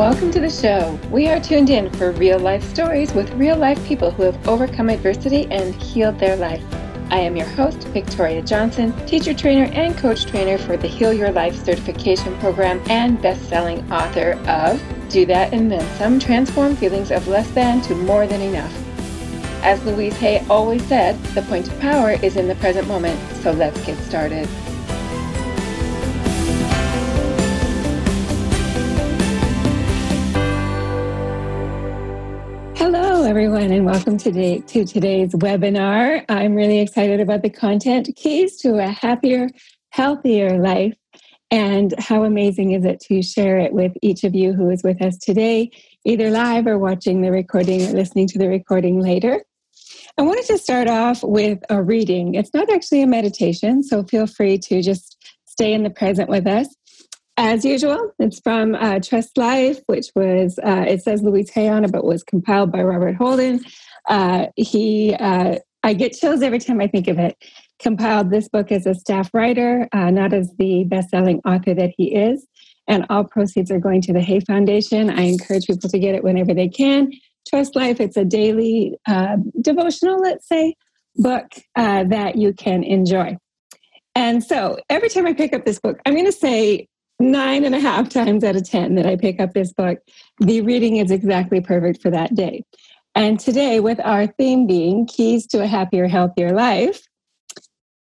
Welcome to the show. We are tuned in for real life stories with real life people who have overcome adversity and healed their life. I am your host, Victoria Johnson, teacher trainer and coach trainer for the Heal Your Life certification program and best selling author of Do That and Then Some Transform Feelings of Less Than to More Than Enough. As Louise Hay always said, the point of power is in the present moment, so let's get started. Everyone, and welcome today to today's webinar. I'm really excited about the content keys to a happier, healthier life. And how amazing is it to share it with each of you who is with us today, either live or watching the recording or listening to the recording later. I wanted to start off with a reading. It's not actually a meditation, so feel free to just stay in the present with us. As usual, it's from uh, Trust Life, which was, uh, it says Louise Hay on it, but was compiled by Robert Holden. Uh, he, uh, I get chills every time I think of it. Compiled this book as a staff writer, uh, not as the best selling author that he is. And all proceeds are going to the Hay Foundation. I encourage people to get it whenever they can. Trust Life, it's a daily uh, devotional, let's say, book that you can enjoy. And so every time I pick up this book, I'm going to say nine and a half times out of 10 that I pick up this book, the reading is exactly perfect for that day. And today, with our theme being Keys to a Happier, Healthier Life,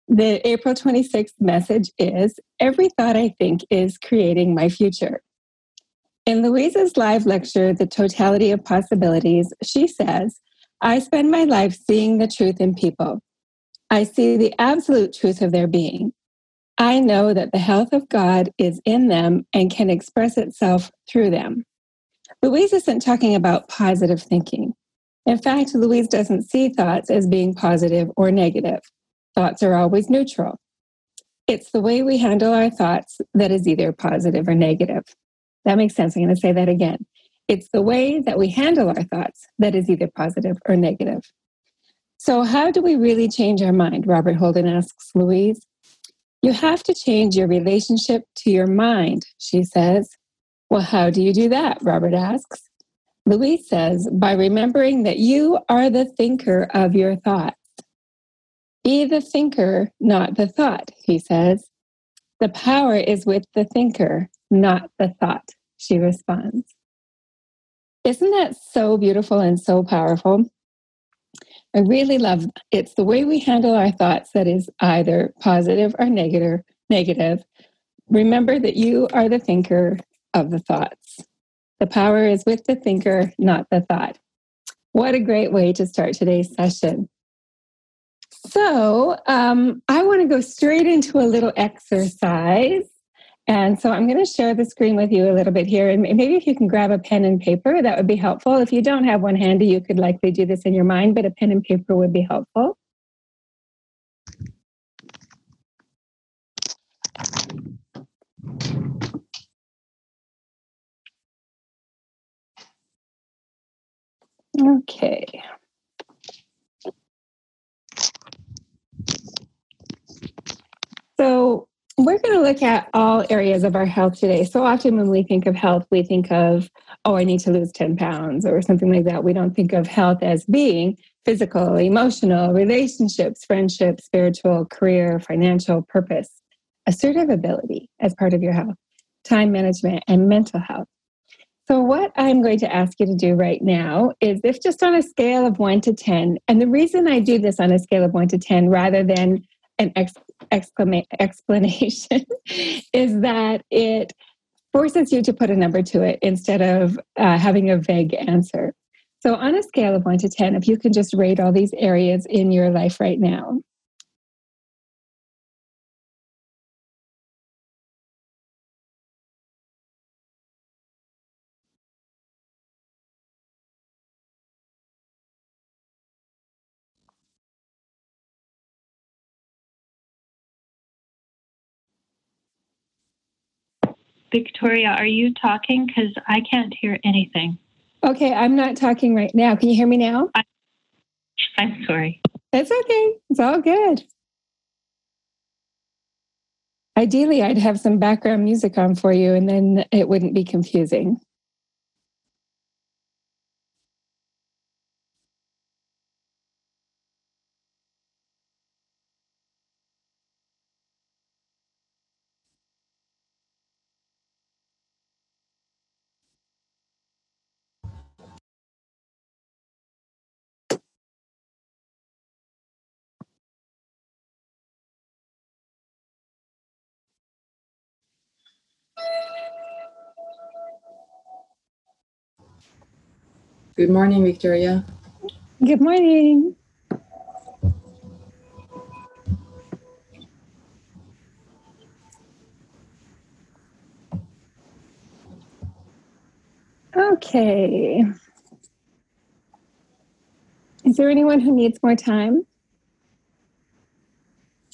the April 26th message is Every thought I think is creating my future. In Louise's live lecture, The Totality of Possibilities, she says, I spend my life seeing the truth in people. I see the absolute truth of their being. I know that the health of God is in them and can express itself through them. Louise isn't talking about positive thinking. In fact, Louise doesn't see thoughts as being positive or negative. Thoughts are always neutral. It's the way we handle our thoughts that is either positive or negative. That makes sense. I'm going to say that again. It's the way that we handle our thoughts that is either positive or negative. So, how do we really change our mind? Robert Holden asks Louise. You have to change your relationship to your mind, she says. Well, how do you do that? Robert asks. Louise says, by remembering that you are the thinker of your thoughts. Be the thinker, not the thought, he says. The power is with the thinker, not the thought, she responds. Isn't that so beautiful and so powerful? I really love it's the way we handle our thoughts that is either positive or negative. Negative. Remember that you are the thinker of the thoughts. The power is with the thinker, not the thought. What a great way to start today's session. So, um, I want to go straight into a little exercise and so I'm going to share the screen with you a little bit here. And maybe if you can grab a pen and paper, that would be helpful. If you don't have one handy, you could likely do this in your mind, but a pen and paper would be helpful. Okay. So we're going to look at all areas of our health today. So often when we think of health, we think of, oh, I need to lose 10 pounds or something like that. We don't think of health as being physical, emotional, relationships, friendships, spiritual, career, financial, purpose, assertive ability as part of your health, time management, and mental health. So, what I'm going to ask you to do right now is if just on a scale of one to 10, and the reason I do this on a scale of one to 10 rather than an ex- exclama- explanation is that it forces you to put a number to it instead of uh, having a vague answer. So, on a scale of one to 10, if you can just rate all these areas in your life right now, Victoria, are you talking? Because I can't hear anything. Okay, I'm not talking right now. Can you hear me now? I, I'm sorry. It's okay. It's all good. Ideally, I'd have some background music on for you and then it wouldn't be confusing. Good morning, Victoria. Good morning. Okay. Is there anyone who needs more time?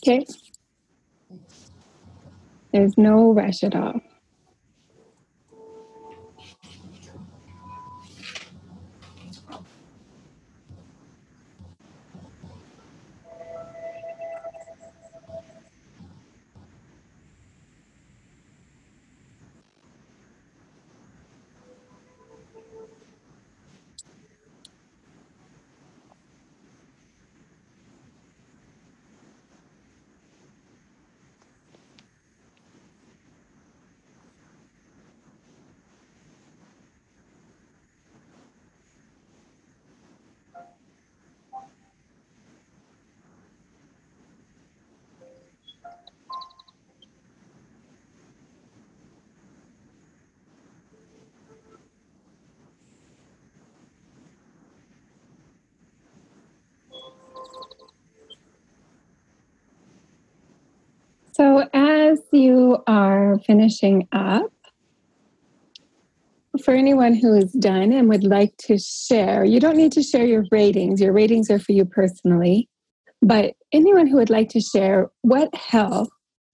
Okay. There's no rush at all. So, as you are finishing up, for anyone who is done and would like to share, you don't need to share your ratings. Your ratings are for you personally. But anyone who would like to share what health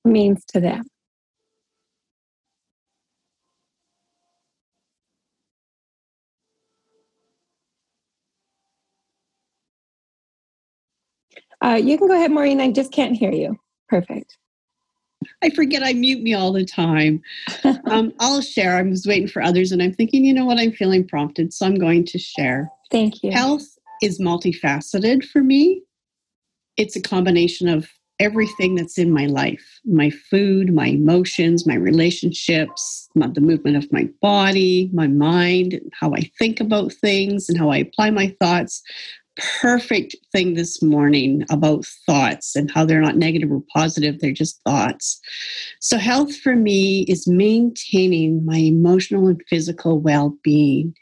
means to them. Uh, you can go ahead, Maureen. I just can't hear you. Perfect. I forget I mute me all the time. um, I'll share. I was waiting for others and I'm thinking, you know what, I'm feeling prompted, so I'm going to share. Thank you. Health is multifaceted for me. It's a combination of everything that's in my life my food, my emotions, my relationships, my, the movement of my body, my mind, how I think about things, and how I apply my thoughts perfect thing this morning about thoughts and how they're not negative or positive, they're just thoughts. So, health for me is maintaining my emotional and physical well being.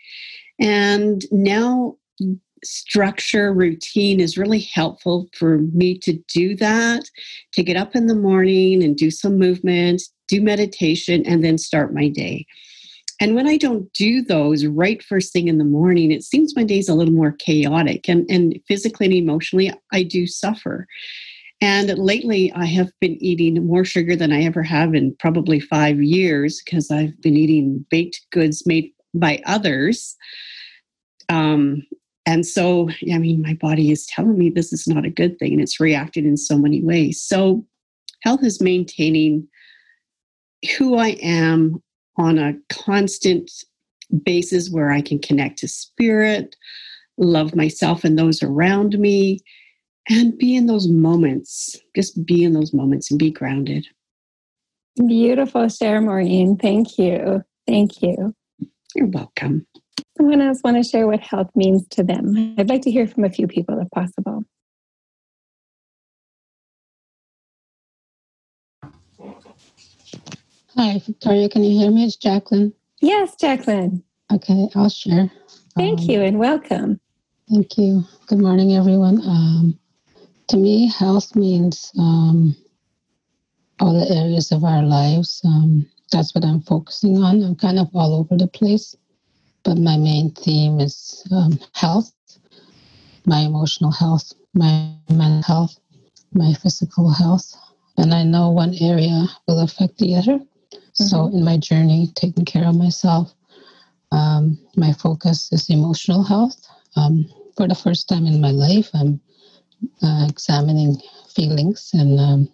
And now, structure routine is really helpful for me to do that to get up in the morning and do some movement do meditation and then start my day and when I don't do those right first thing in the morning, it seems my day's a little more chaotic and, and physically and emotionally, I do suffer. And lately, I have been eating more sugar than I ever have in probably five years because I've been eating baked goods made by others. Um, and so, I mean, my body is telling me this is not a good thing and it's reacted in so many ways. So, health is maintaining who I am on a constant basis where I can connect to spirit, love myself and those around me, and be in those moments. Just be in those moments and be grounded. Beautiful share, Maureen. Thank you. Thank you. You're welcome. Someone else want to share what health means to them? I'd like to hear from a few people if possible. Hi, Victoria. Can you hear me? It's Jacqueline. Yes, Jacqueline. Okay, I'll share. Thank um, you and welcome. Thank you. Good morning, everyone. Um, to me, health means um, all the areas of our lives. Um, that's what I'm focusing on. I'm kind of all over the place, but my main theme is um, health, my emotional health, my mental health, my physical health. And I know one area will affect the other. Mm-hmm. So, in my journey, taking care of myself, um, my focus is emotional health. Um, for the first time in my life, I'm uh, examining feelings and um,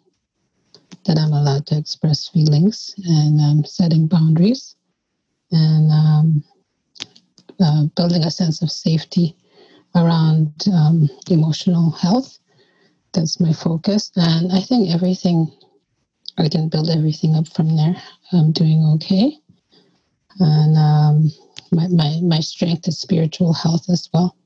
that I'm allowed to express feelings and um, setting boundaries and um, uh, building a sense of safety around um, emotional health. That's my focus. And I think everything I can build everything up from there. I'm doing okay. And um, my, my, my strength is spiritual health as well.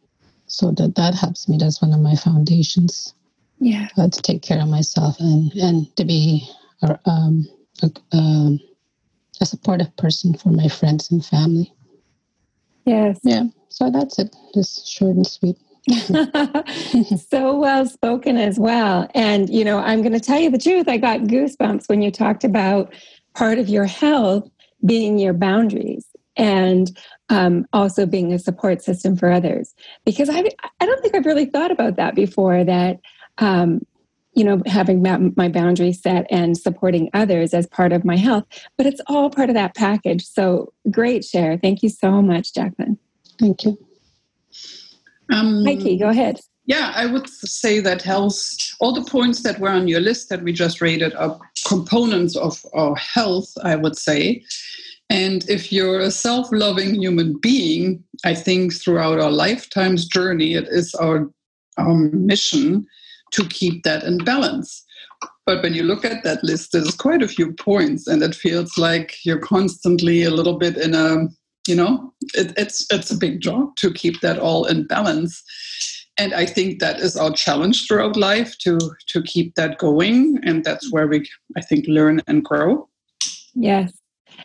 So that, that helps me. That's one of my foundations. Yeah. Uh, to take care of myself and, and to be a, um, a, um, a supportive person for my friends and family. Yes. Yeah. so that's it. Just short and sweet. so well spoken as well. And, you know, I'm going to tell you the truth. I got goosebumps when you talked about part of your health being your boundaries and um, also being a support system for others. Because I, I don't think I've really thought about that before that, um, you know, having my boundaries set and supporting others as part of my health, but it's all part of that package. So great share. Thank you so much, Jacqueline. Thank you. Um, Mikey, go ahead. Yeah, I would say that health, all the points that were on your list that we just rated are components of our health, I would say. And if you're a self loving human being, I think throughout our lifetime's journey, it is our, our mission to keep that in balance. But when you look at that list, there's quite a few points, and it feels like you're constantly a little bit in a you know it, it's it's a big job to keep that all in balance. And i think that is our challenge throughout life to to keep that going. And that's where we i think learn and grow. Yes.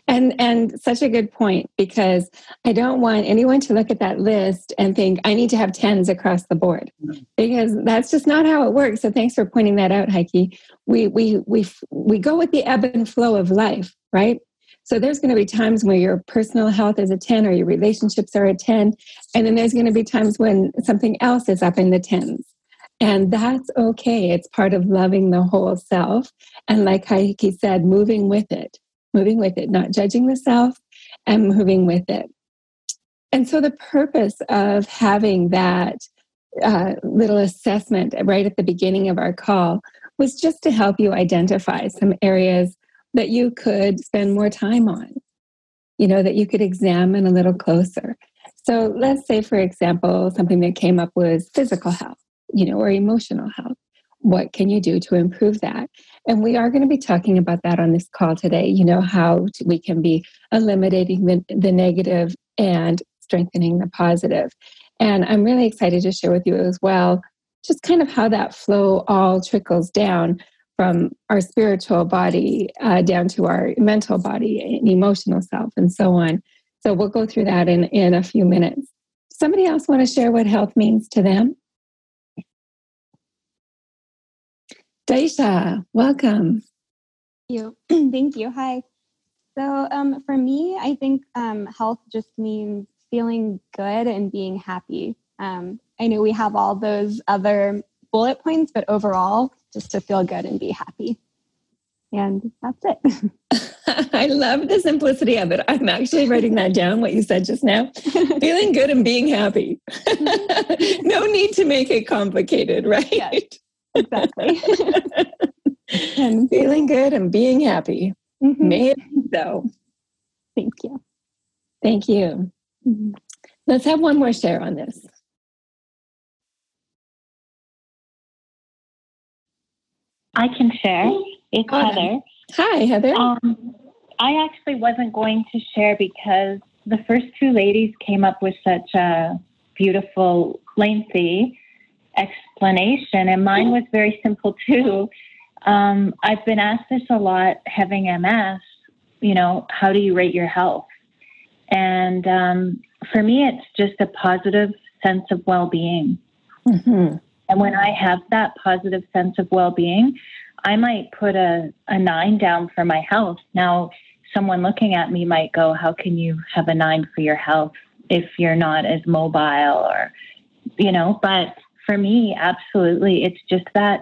And and such a good point because i don't want anyone to look at that list and think i need to have tens across the board. Because that's just not how it works. So thanks for pointing that out heike. We we we we go with the ebb and flow of life right so there's going to be times where your personal health is a 10 or your relationships are a 10. And then there's going to be times when something else is up in the 10s. And that's okay. It's part of loving the whole self. And like Heike said, moving with it, moving with it, not judging the self and moving with it. And so the purpose of having that uh, little assessment right at the beginning of our call was just to help you identify some areas that you could spend more time on, you know, that you could examine a little closer. So let's say, for example, something that came up was physical health, you know, or emotional health. What can you do to improve that? And we are going to be talking about that on this call today, you know, how we can be eliminating the, the negative and strengthening the positive. And I'm really excited to share with you as well just kind of how that flow all trickles down from our spiritual body uh, down to our mental body and emotional self and so on. So we'll go through that in, in a few minutes. Somebody else want to share what health means to them? Daisha, welcome. Thank you. Thank you. Hi. So um, for me, I think um, health just means feeling good and being happy. Um, I know we have all those other bullet points, but overall, just to feel good and be happy. And that's it. I love the simplicity of it. I'm actually writing that down, what you said just now. Feeling good and being happy. no need to make it complicated, right? Yes, exactly. and feeling good and being happy. Mm-hmm. May it so. Thank you. Thank you. Mm-hmm. Let's have one more share on this. I can share. It's Heather. Hi, Heather. Um, I actually wasn't going to share because the first two ladies came up with such a beautiful, lengthy explanation, and mine was very simple too. Um, I've been asked this a lot having MS, you know, how do you rate your health? And um, for me, it's just a positive sense of well being. Mm-hmm. And when I have that positive sense of well being, I might put a, a nine down for my health. Now, someone looking at me might go, How can you have a nine for your health if you're not as mobile or, you know, but for me, absolutely, it's just that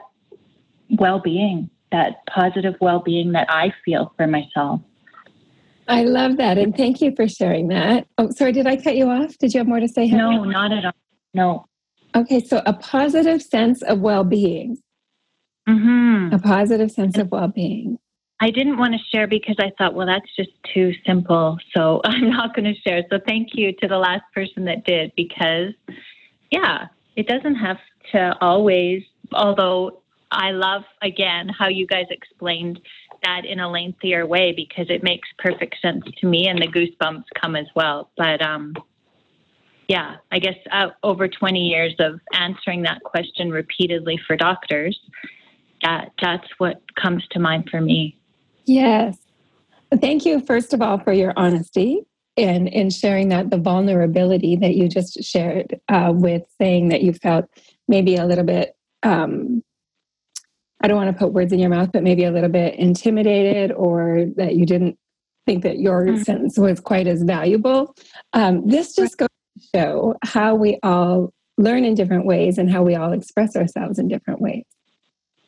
well being, that positive well being that I feel for myself. I love that. And thank you for sharing that. Oh, sorry, did I cut you off? Did you have more to say? No, not at all. No. Okay, so a positive sense of well being. Mm-hmm. A positive sense of well being. I didn't want to share because I thought, well, that's just too simple. So I'm not going to share. So thank you to the last person that did because, yeah, it doesn't have to always, although I love, again, how you guys explained that in a lengthier way because it makes perfect sense to me and the goosebumps come as well. But, um, yeah, I guess uh, over 20 years of answering that question repeatedly for doctors, that that's what comes to mind for me. Yes. Thank you, first of all, for your honesty and in sharing that the vulnerability that you just shared uh, with saying that you felt maybe a little bit um, I don't want to put words in your mouth, but maybe a little bit intimidated or that you didn't think that your mm-hmm. sentence was quite as valuable. Um, this just goes show how we all learn in different ways and how we all express ourselves in different ways.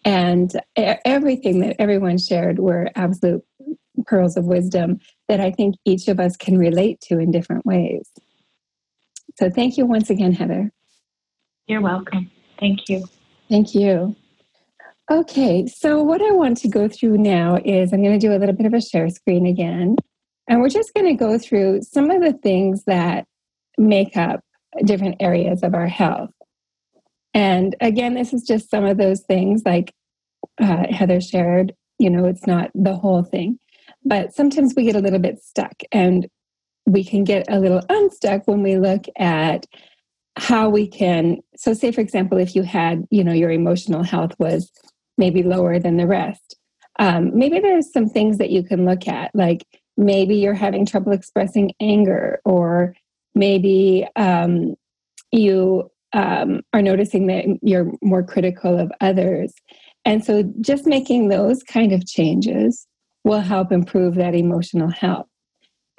And everything that everyone shared were absolute pearls of wisdom that I think each of us can relate to in different ways. So thank you once again, Heather. You're welcome. Thank you. Thank you. Okay, so what I want to go through now is I'm going to do a little bit of a share screen again. And we're just going to go through some of the things that make up different areas of our health. And again, this is just some of those things like uh, Heather shared, you know, it's not the whole thing. But sometimes we get a little bit stuck and we can get a little unstuck when we look at how we can so say for example if you had you know your emotional health was maybe lower than the rest. Um, maybe there's some things that you can look at, like maybe you're having trouble expressing anger, or maybe um, you um, are noticing that you're more critical of others. And so just making those kind of changes will help improve that emotional health.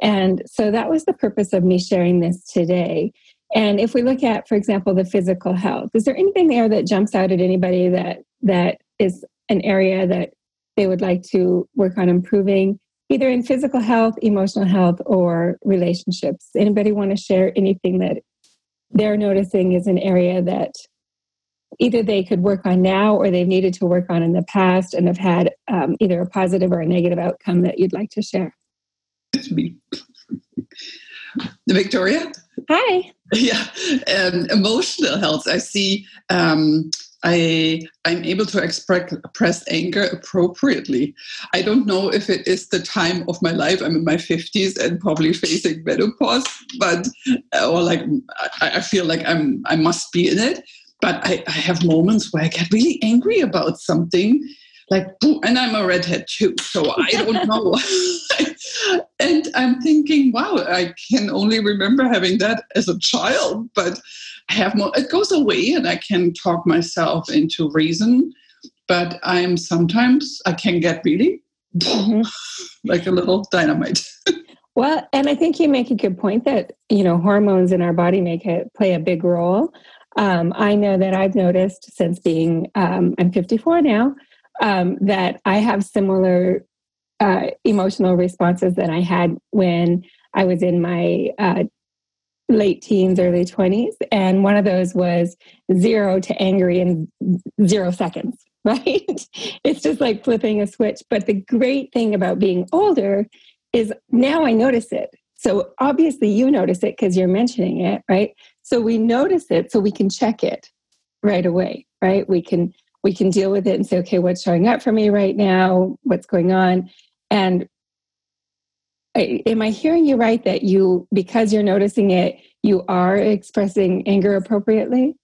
And so that was the purpose of me sharing this today. And if we look at, for example, the physical health, is there anything there that jumps out at anybody that that is an area that they would like to work on improving, either in physical health, emotional health, or relationships. Anybody want to share anything that they're noticing is an area that either they could work on now or they've needed to work on in the past and have had um, either a positive or a negative outcome that you'd like to share? It's me. Victoria? Hi. Yeah, um, emotional health. I see um, I I'm able to express, anger appropriately. I don't know if it is the time of my life. I'm in my 50s and probably facing menopause, but uh, or like I, I feel like I'm I must be in it. But I, I have moments where I get really angry about something, like and I'm a redhead too, so I don't know. and I'm thinking, wow, I can only remember having that as a child, but have more, it goes away and I can talk myself into reason. But I'm sometimes, I can get really mm-hmm. like a little dynamite. well, and I think you make a good point that, you know, hormones in our body make it play a big role. Um, I know that I've noticed since being, um, I'm 54 now, um, that I have similar uh, emotional responses that I had when I was in my uh, late teens, early 20s. And one of those was zero to angry in zero seconds, right? it's just like flipping a switch. But the great thing about being older is now I notice it. So obviously you notice it because you're mentioning it, right? So we notice it so we can check it right away, right? We can we can deal with it and say, okay, what's showing up for me right now? What's going on? And am I hearing you right that you, because you're noticing it, you are expressing anger appropriately?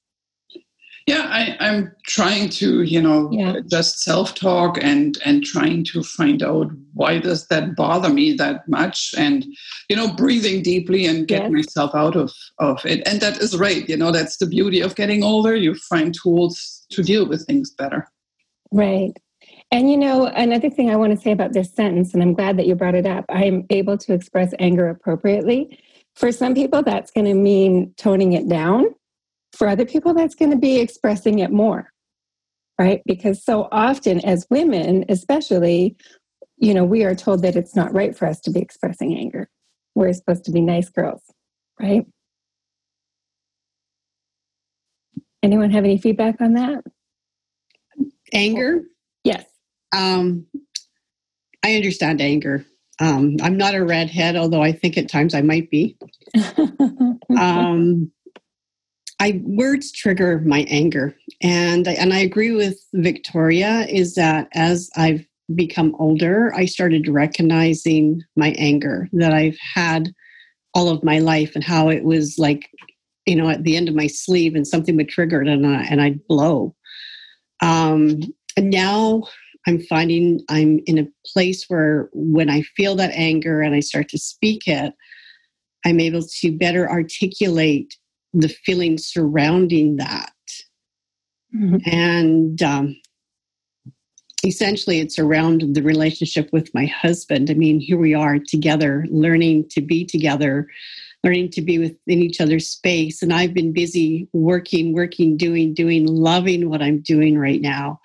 Yeah, I, am trying to, you know, yeah. just self-talk and and trying to find out why does that bother me that much, and you know, breathing deeply and get yes. myself out of of it. And that is right. You know, that's the beauty of getting older. You find tools to deal with things better. Right. And you know, another thing I want to say about this sentence, and I'm glad that you brought it up, I am able to express anger appropriately. For some people, that's going to mean toning it down. For other people, that's going to be expressing it more, right? Because so often, as women, especially, you know, we are told that it's not right for us to be expressing anger. We're supposed to be nice girls, right? Anyone have any feedback on that? Anger? Um, I understand anger. Um, I'm not a redhead, although I think at times I might be. um, I words trigger my anger, and and I agree with Victoria. Is that as I've become older, I started recognizing my anger that I've had all of my life, and how it was like, you know, at the end of my sleeve, and something would trigger it, and I, and I'd blow. Um, and now I'm finding I'm in a place where when I feel that anger and I start to speak it, I'm able to better articulate the feelings surrounding that. Mm-hmm. And um, essentially, it's around the relationship with my husband. I mean, here we are together, learning to be together, learning to be within each other's space. And I've been busy working, working, doing, doing, loving what I'm doing right now.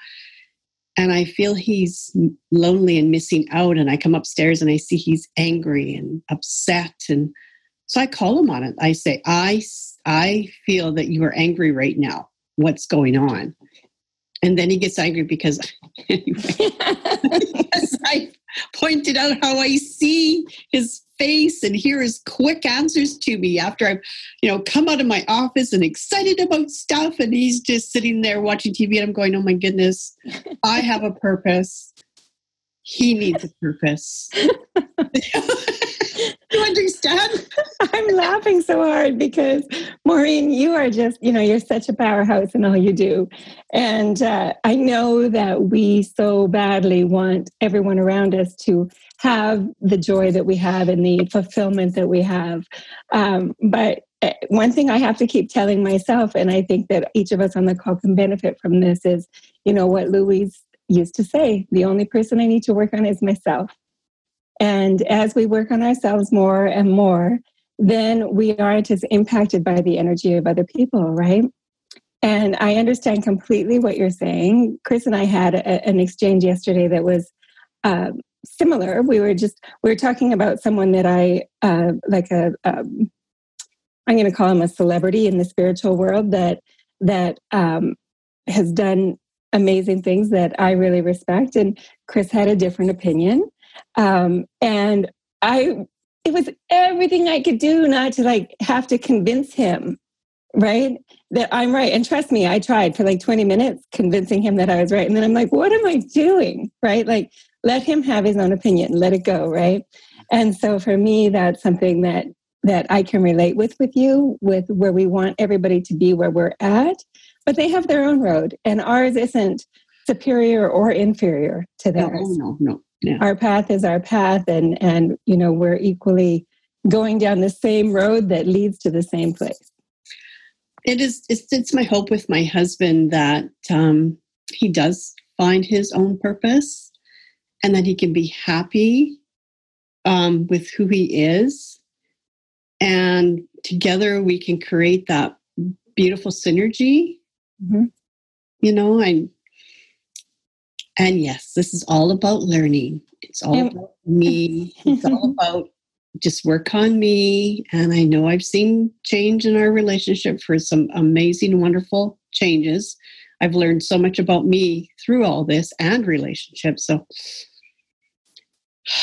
And I feel he's lonely and missing out. And I come upstairs and I see he's angry and upset. And so I call him on it. I say, I, I feel that you are angry right now. What's going on? And then he gets angry because, anyway, I pointed out how I see his face and hear his quick answers to me after I've, you know, come out of my office and excited about stuff. And he's just sitting there watching TV and I'm going, oh my goodness, I have a purpose. He needs a purpose. understand? I'm laughing so hard because Maureen, you are just, you know, you're such a powerhouse in all you do. And uh, I know that we so badly want everyone around us to have the joy that we have and the fulfillment that we have. Um, but uh, one thing I have to keep telling myself, and I think that each of us on the call can benefit from this, is, you know, what Louise used to say the only person I need to work on is myself. And as we work on ourselves more and more, then we aren't as impacted by the energy of other people, right? And I understand completely what you're saying. Chris and I had a, an exchange yesterday that was uh, similar. We were just we were talking about someone that I uh, like a um, I'm going to call him a celebrity in the spiritual world that that um, has done amazing things that I really respect. And Chris had a different opinion. Um, and I, it was everything I could do not to like have to convince him, right? That I'm right. And trust me, I tried for like 20 minutes convincing him that I was right. And then I'm like, what am I doing? Right? Like, let him have his own opinion, let it go, right? And so for me, that's something that that I can relate with with you, with where we want everybody to be where we're at, but they have their own road, and ours isn't superior or inferior to theirs. No, no, no yeah. our path is our path and and you know we're equally going down the same road that leads to the same place it is it's, it's my hope with my husband that um, he does find his own purpose and that he can be happy um, with who he is and together we can create that beautiful synergy mm-hmm. you know i and yes, this is all about learning. It's all about me. It's all about just work on me. And I know I've seen change in our relationship for some amazing, wonderful changes. I've learned so much about me through all this and relationships. So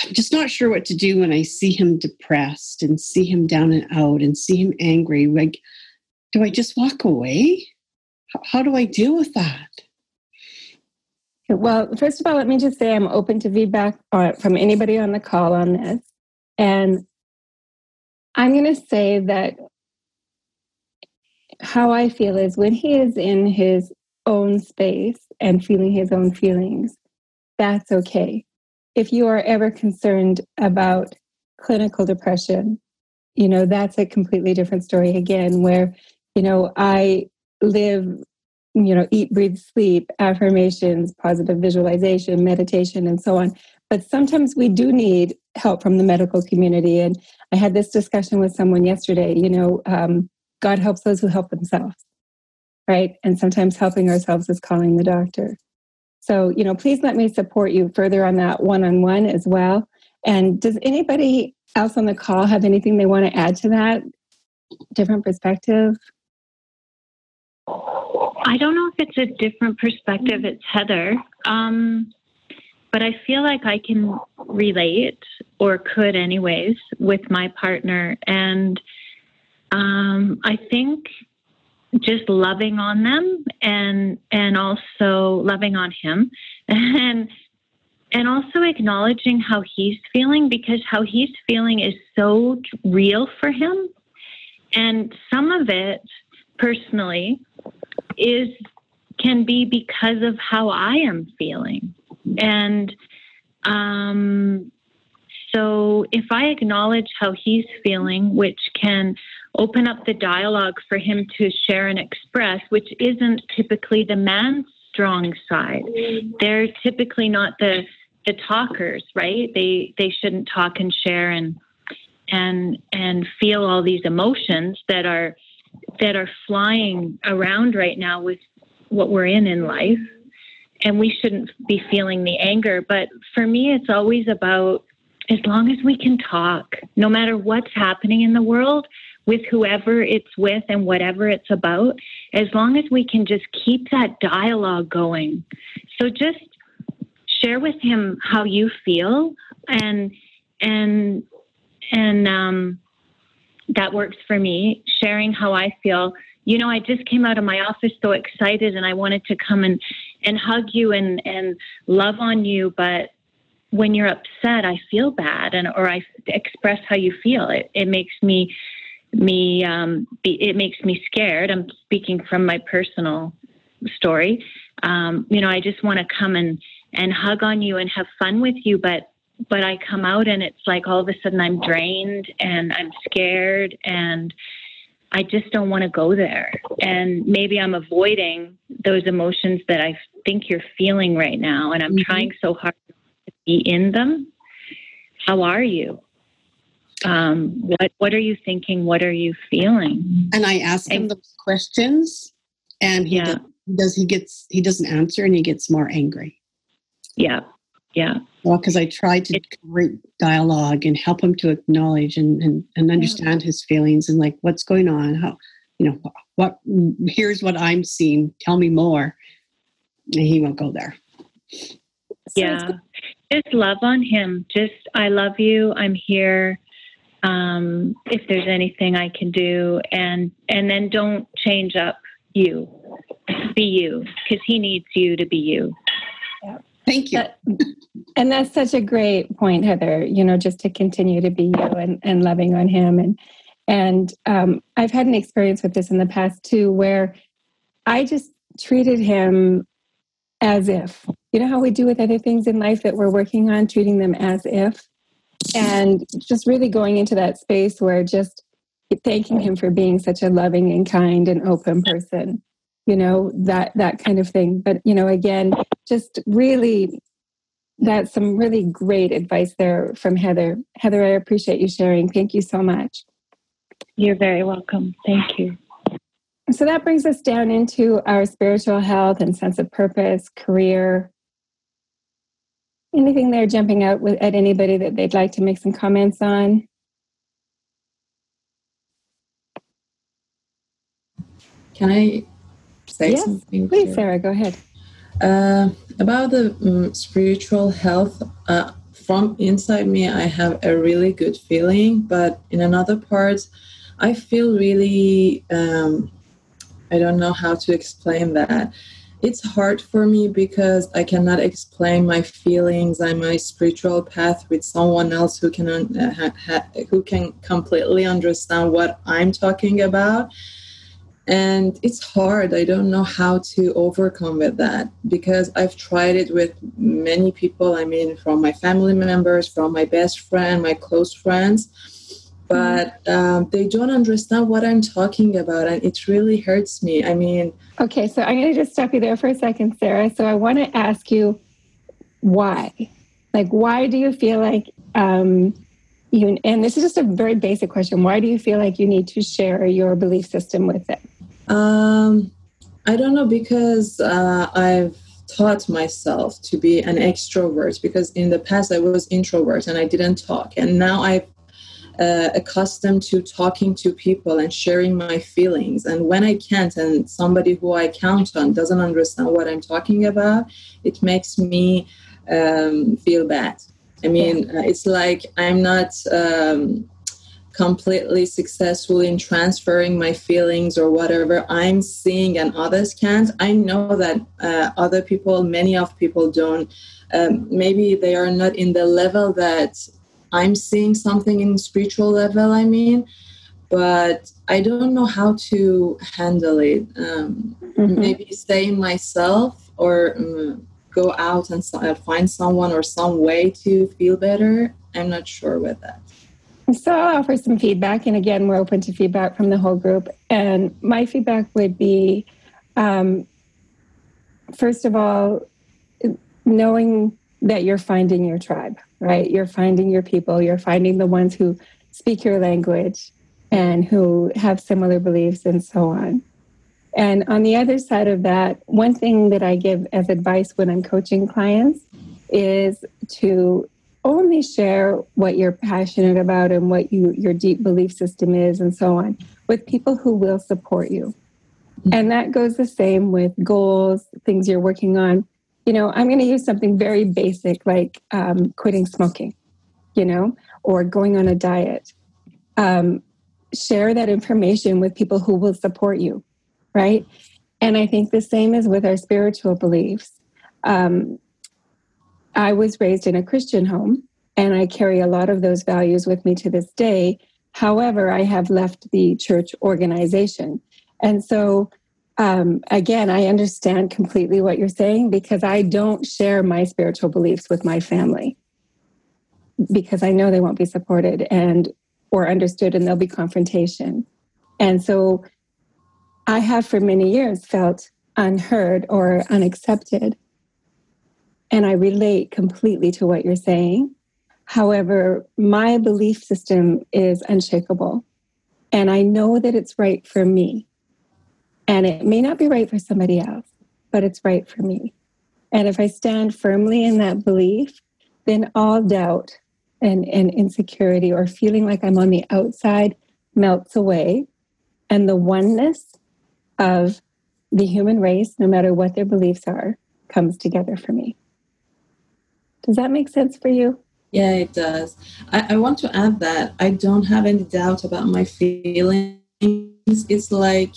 I'm just not sure what to do when I see him depressed and see him down and out and see him angry. Like, do I just walk away? How do I deal with that? Well, first of all, let me just say I'm open to feedback uh, from anybody on the call on this. And I'm going to say that how I feel is when he is in his own space and feeling his own feelings, that's okay. If you are ever concerned about clinical depression, you know, that's a completely different story again, where, you know, I live you know, eat, breathe, sleep, affirmations, positive visualization, meditation, and so on. But sometimes we do need help from the medical community. And I had this discussion with someone yesterday. You know, um, God helps those who help themselves, right? And sometimes helping ourselves is calling the doctor. So, you know, please let me support you further on that one on one as well. And does anybody else on the call have anything they want to add to that? Different perspective? I don't know if it's a different perspective. It's Heather. Um, but I feel like I can relate, or could, anyways, with my partner. And um, I think just loving on them and and also loving on him and and also acknowledging how he's feeling because how he's feeling is so real for him and some of it personally is can be because of how I am feeling. And um, so if I acknowledge how he's feeling, which can open up the dialogue for him to share and express, which isn't typically the man's strong side. They're typically not the the talkers, right? They they shouldn't talk and share and and and feel all these emotions that are that are flying around right now with what we're in in life. And we shouldn't be feeling the anger but for me it's always about as long as we can talk no matter what's happening in the world with whoever it's with and whatever it's about as long as we can just keep that dialogue going. So just share with him how you feel and and and um, that works for me. Sharing how I feel. You know, I just came out of my office so excited, and I wanted to come and and hug you and and love on you, but when you're upset, I feel bad, and or I express how you feel. It it makes me me um, be, it makes me scared. I'm speaking from my personal story. Um, you know, I just want to come and and hug on you and have fun with you, but but I come out and it's like all of a sudden I'm drained and I'm scared and I just don't want to go there. And maybe I'm avoiding those emotions that I think you're feeling right now. And I'm mm-hmm. trying so hard to be in them. How are you? Um, what what are you thinking? What are you feeling? And I ask him and, those questions, and he yeah. does, does he gets he doesn't answer, and he gets more angry. Yeah, yeah. Well, because I tried to create dialogue and help him to acknowledge and, and, and understand his feelings and like what's going on, how, you know, what, here's what I'm seeing, tell me more. And he won't go there. Yeah. Just love on him. Just, I love you. I'm here. Um, if there's anything I can do and, and then don't change up you, be you because he needs you to be you. Yeah. Thank you. That, and that's such a great point, Heather. You know, just to continue to be you and, and loving on him. And and um, I've had an experience with this in the past too, where I just treated him as if. You know how we do with other things in life that we're working on, treating them as if. And just really going into that space where just thanking him for being such a loving and kind and open person you know that that kind of thing but you know again just really that's some really great advice there from heather. Heather i appreciate you sharing. Thank you so much. You're very welcome. Thank you. So that brings us down into our spiritual health and sense of purpose career. Anything there jumping out with, at anybody that they'd like to make some comments on? Can i say yes, something? Please, Sarah, go ahead. Uh, about the um, spiritual health, uh, from inside me, I have a really good feeling, but in another part, I feel really, um, I don't know how to explain that. It's hard for me because I cannot explain my feelings and my spiritual path with someone else who can uh, ha, ha, who can completely understand what I'm talking about and it's hard. I don't know how to overcome with that because i've tried it with many people. I mean from my family members from my best friend my close friends. But um, they don't understand what i'm talking about and it really hurts me. I mean okay so i'm going to just stop you there for a second sarah. So i want to ask you why. Like why do you feel like um, you and this is just a very basic question. Why do you feel like you need to share your belief system with it um, I don't know because uh, I've taught myself to be an extrovert because in the past I was introvert and I didn't talk, and now I've uh, accustomed to talking to people and sharing my feelings. And when I can't, and somebody who I count on doesn't understand what I'm talking about, it makes me um, feel bad. I mean, uh, it's like I'm not. Um, completely successful in transferring my feelings or whatever I'm seeing and others can't. I know that uh, other people, many of people don't. Um, maybe they are not in the level that I'm seeing something in spiritual level. I mean, but I don't know how to handle it. Um, mm-hmm. Maybe stay in myself or um, go out and find someone or some way to feel better I'm not sure with that. So I'll offer some feedback, and again, we're open to feedback from the whole group. And my feedback would be, um, first of all, knowing that you're finding your tribe, right? You're finding your people. You're finding the ones who speak your language and who have similar beliefs, and so on. And on the other side of that, one thing that I give as advice when I'm coaching clients is to only share what you're passionate about and what you your deep belief system is and so on with people who will support you. And that goes the same with goals, things you're working on. You know, I'm going to use something very basic like um, quitting smoking, you know, or going on a diet. Um, share that information with people who will support you, right? And I think the same is with our spiritual beliefs. Um, I was raised in a Christian home and I carry a lot of those values with me to this day. However, I have left the church organization. And so, um, again, I understand completely what you're saying because I don't share my spiritual beliefs with my family because I know they won't be supported and or understood and there'll be confrontation. And so I have for many years felt unheard or unaccepted and I relate completely to what you're saying. However, my belief system is unshakable. And I know that it's right for me. And it may not be right for somebody else, but it's right for me. And if I stand firmly in that belief, then all doubt and, and insecurity or feeling like I'm on the outside melts away. And the oneness of the human race, no matter what their beliefs are, comes together for me. Does that make sense for you? Yeah, it does. I, I want to add that I don't have any doubt about my feelings. It's like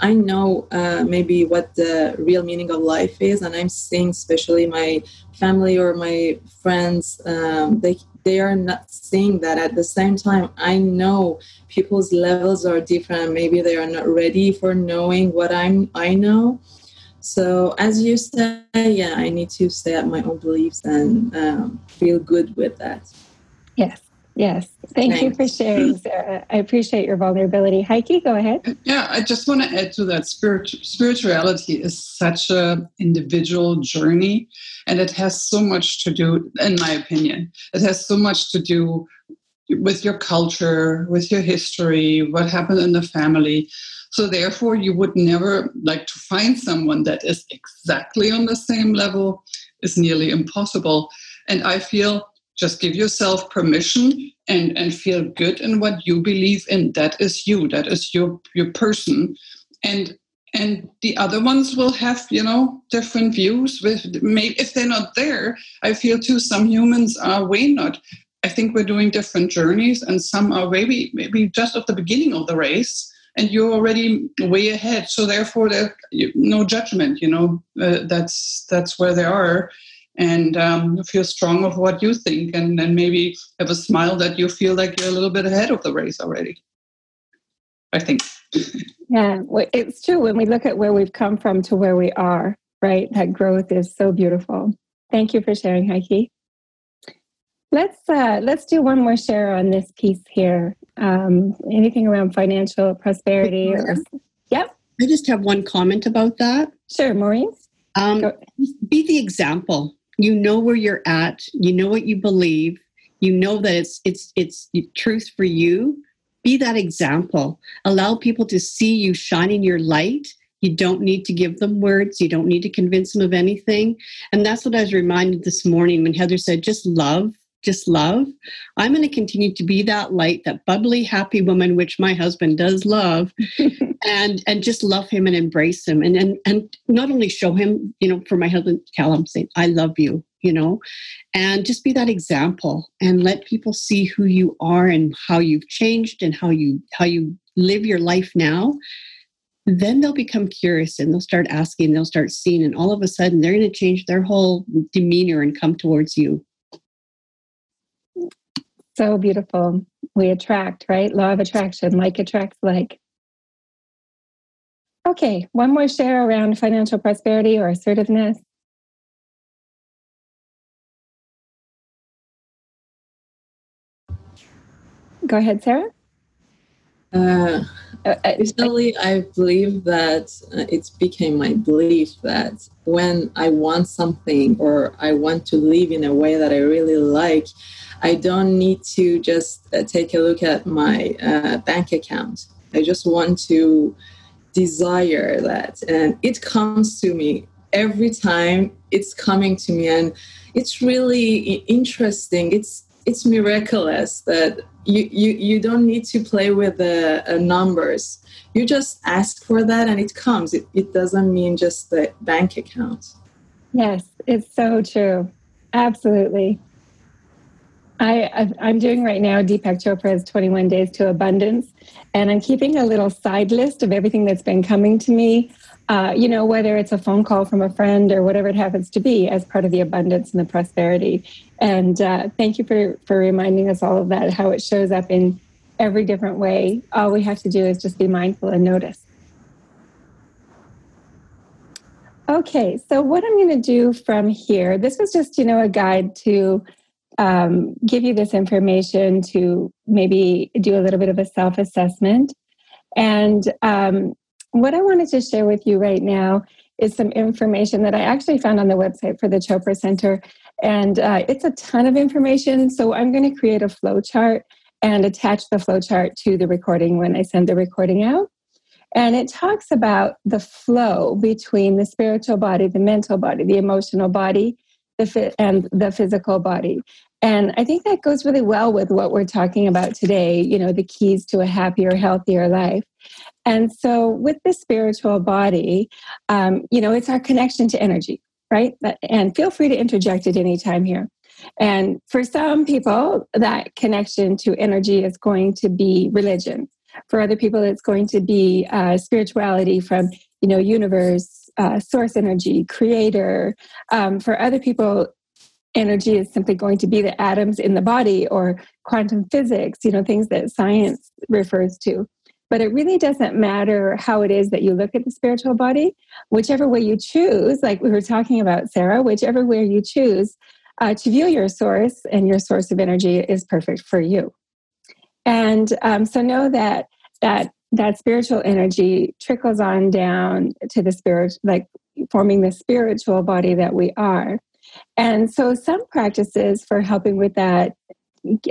I know uh, maybe what the real meaning of life is, and I'm seeing, especially my family or my friends, um, they they are not seeing that. At the same time, I know people's levels are different. Maybe they are not ready for knowing what I'm I know, so, as you say, yeah, I need to stay at my own beliefs and um, feel good with that. Yes, yes. Thank Thanks. you for sharing, Sarah. I appreciate your vulnerability. Heike, go ahead. Yeah, I just want to add to that. Spirit, spirituality is such a individual journey, and it has so much to do, in my opinion, it has so much to do with your culture, with your history, what happened in the family. So therefore, you would never like to find someone that is exactly on the same level is nearly impossible. And I feel just give yourself permission and, and feel good in what you believe in. That is you. That is your your person. And and the other ones will have you know different views with if they're not there i feel too some humans are way not i think we're doing different journeys and some are maybe maybe just at the beginning of the race and you're already way ahead. So therefore there no judgment you know uh, that's that's where they are. And um, feel strong of what you think and then maybe have a smile that you feel like you're a little bit ahead of the race already. I think. Yeah it's true. When we look at where we've come from to where we are right that growth is so beautiful. Thank you for sharing heike. Let's uh, let's do one more share on this piece here um, anything around financial prosperity or yep. I just have one comment about that. Sure maureen? Um, be the example. You know where you're at. You know what you believe. You know that it's it's it's truth for you. Be that example. Allow people to see you shining your light. You don't need to give them words. You don't need to convince them of anything. And that's what i was reminded this morning when heather said just love just love. I'm going to continue to be that light, that bubbly, happy woman, which my husband does love, and and just love him and embrace him, and and and not only show him, you know, for my husband, tell him, say, I love you, you know, and just be that example, and let people see who you are and how you've changed and how you how you live your life now. Then they'll become curious and they'll start asking, they'll start seeing, and all of a sudden they're going to change their whole demeanor and come towards you so beautiful. We attract, right? Law of attraction, like attracts like. Okay, one more share around financial prosperity or assertiveness. go ahead, Sarah. Uh, I believe that uh, it became my belief that when I want something or I want to live in a way that I really like, I don't need to just uh, take a look at my uh, bank account. I just want to desire that, and it comes to me every time. It's coming to me, and it's really interesting. It's it's miraculous that you, you, you don't need to play with the uh, numbers. You just ask for that and it comes. It, it doesn't mean just the bank account. Yes, it's so true. Absolutely. I, I'm doing right now Deepak Chopra's 21 Days to Abundance, and I'm keeping a little side list of everything that's been coming to me uh, you know, whether it's a phone call from a friend or whatever it happens to be as part of the abundance and the prosperity. And uh, thank you for, for reminding us all of that, how it shows up in every different way. All we have to do is just be mindful and notice. Okay, so what I'm going to do from here, this was just, you know, a guide to um, give you this information to maybe do a little bit of a self assessment. And um, what I wanted to share with you right now is some information that I actually found on the website for the Chopra Center. And uh, it's a ton of information. So I'm going to create a flow chart and attach the flow chart to the recording when I send the recording out. And it talks about the flow between the spiritual body, the mental body, the emotional body, the and the physical body. And I think that goes really well with what we're talking about today, you know, the keys to a happier, healthier life. And so, with the spiritual body, um, you know, it's our connection to energy, right? And feel free to interject at any time here. And for some people, that connection to energy is going to be religion. For other people, it's going to be uh, spirituality from, you know, universe, uh, source energy, creator. Um, for other people, energy is simply going to be the atoms in the body or quantum physics, you know, things that science refers to. But it really doesn't matter how it is that you look at the spiritual body, whichever way you choose, like we were talking about, Sarah, whichever way you choose uh, to view your source and your source of energy is perfect for you. And um, so know that that that spiritual energy trickles on down to the spirit, like forming the spiritual body that we are. And so, some practices for helping with that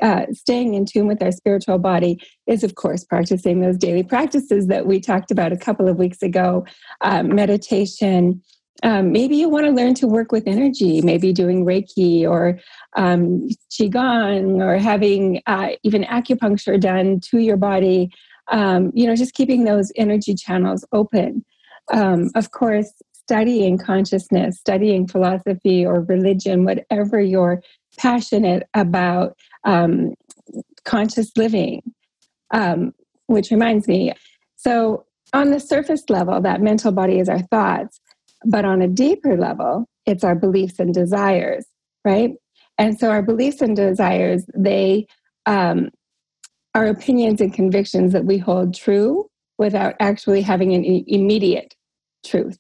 uh, staying in tune with our spiritual body is, of course, practicing those daily practices that we talked about a couple of weeks ago um, meditation. Um, maybe you want to learn to work with energy, maybe doing Reiki or um, Qigong or having uh, even acupuncture done to your body. Um, you know, just keeping those energy channels open. Um, of course, studying consciousness, studying philosophy or religion, whatever you're passionate about, um, conscious living, um, which reminds me. So, on the surface level, that mental body is our thoughts, but on a deeper level, it's our beliefs and desires, right? And so, our beliefs and desires, they um, are opinions and convictions that we hold true without actually having an immediate truth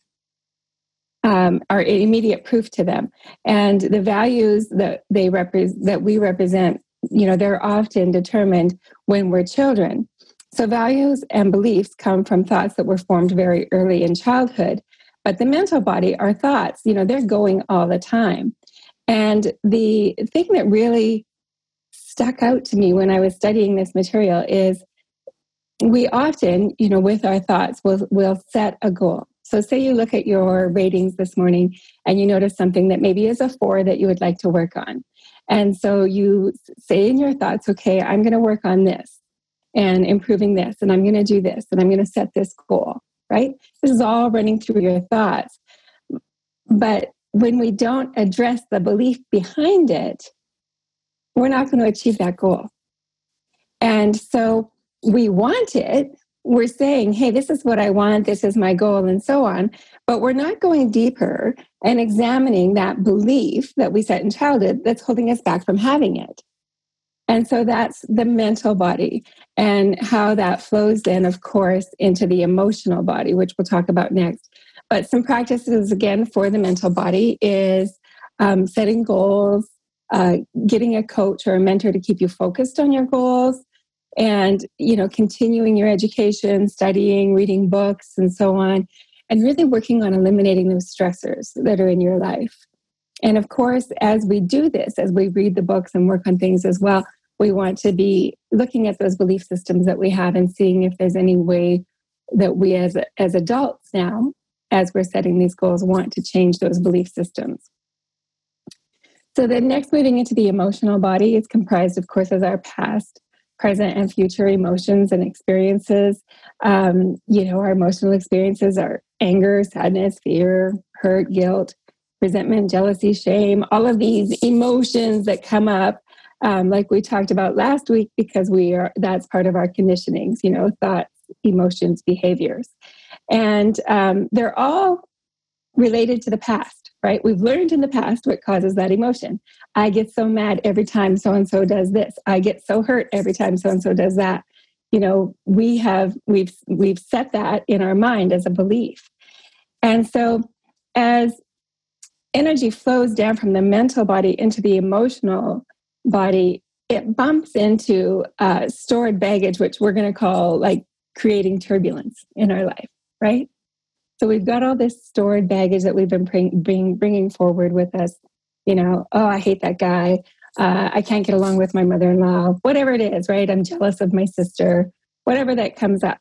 um, are immediate proof to them and the values that they represent that we represent you know they're often determined when we're children. So values and beliefs come from thoughts that were formed very early in childhood but the mental body our thoughts you know they're going all the time. And the thing that really stuck out to me when i was studying this material is we often you know with our thoughts will will set a goal. So, say you look at your ratings this morning and you notice something that maybe is a four that you would like to work on. And so you say in your thoughts, okay, I'm going to work on this and improving this, and I'm going to do this, and I'm going to set this goal, right? This is all running through your thoughts. But when we don't address the belief behind it, we're not going to achieve that goal. And so we want it, we're saying, hey, this is what I want, this is my goal, and so on. But we're not going deeper and examining that belief that we set in childhood that's holding us back from having it. And so that's the mental body and how that flows then, of course, into the emotional body, which we'll talk about next. But some practices, again, for the mental body is um, setting goals, uh, getting a coach or a mentor to keep you focused on your goals, and you know continuing your education studying reading books and so on and really working on eliminating those stressors that are in your life. And of course as we do this as we read the books and work on things as well we want to be looking at those belief systems that we have and seeing if there's any way that we as as adults now as we're setting these goals want to change those belief systems. So then next moving into the emotional body is comprised of course as our past present and future emotions and experiences. Um, you know, our emotional experiences are anger, sadness, fear, hurt, guilt, resentment, jealousy, shame, all of these emotions that come up, um, like we talked about last week, because we are that's part of our conditionings, you know, thoughts, emotions, behaviors. And um, they're all related to the past, right? We've learned in the past what causes that emotion. I get so mad every time so and so does this. I get so hurt every time so and so does that. You know, we have we've we've set that in our mind as a belief. And so as energy flows down from the mental body into the emotional body, it bumps into uh, stored baggage, which we're going to call like creating turbulence in our life, right? So we've got all this stored baggage that we've been bring, bring, bringing forward with us. You know, oh, I hate that guy. Uh, I can't get along with my mother in law, whatever it is, right? I'm jealous of my sister, whatever that comes up.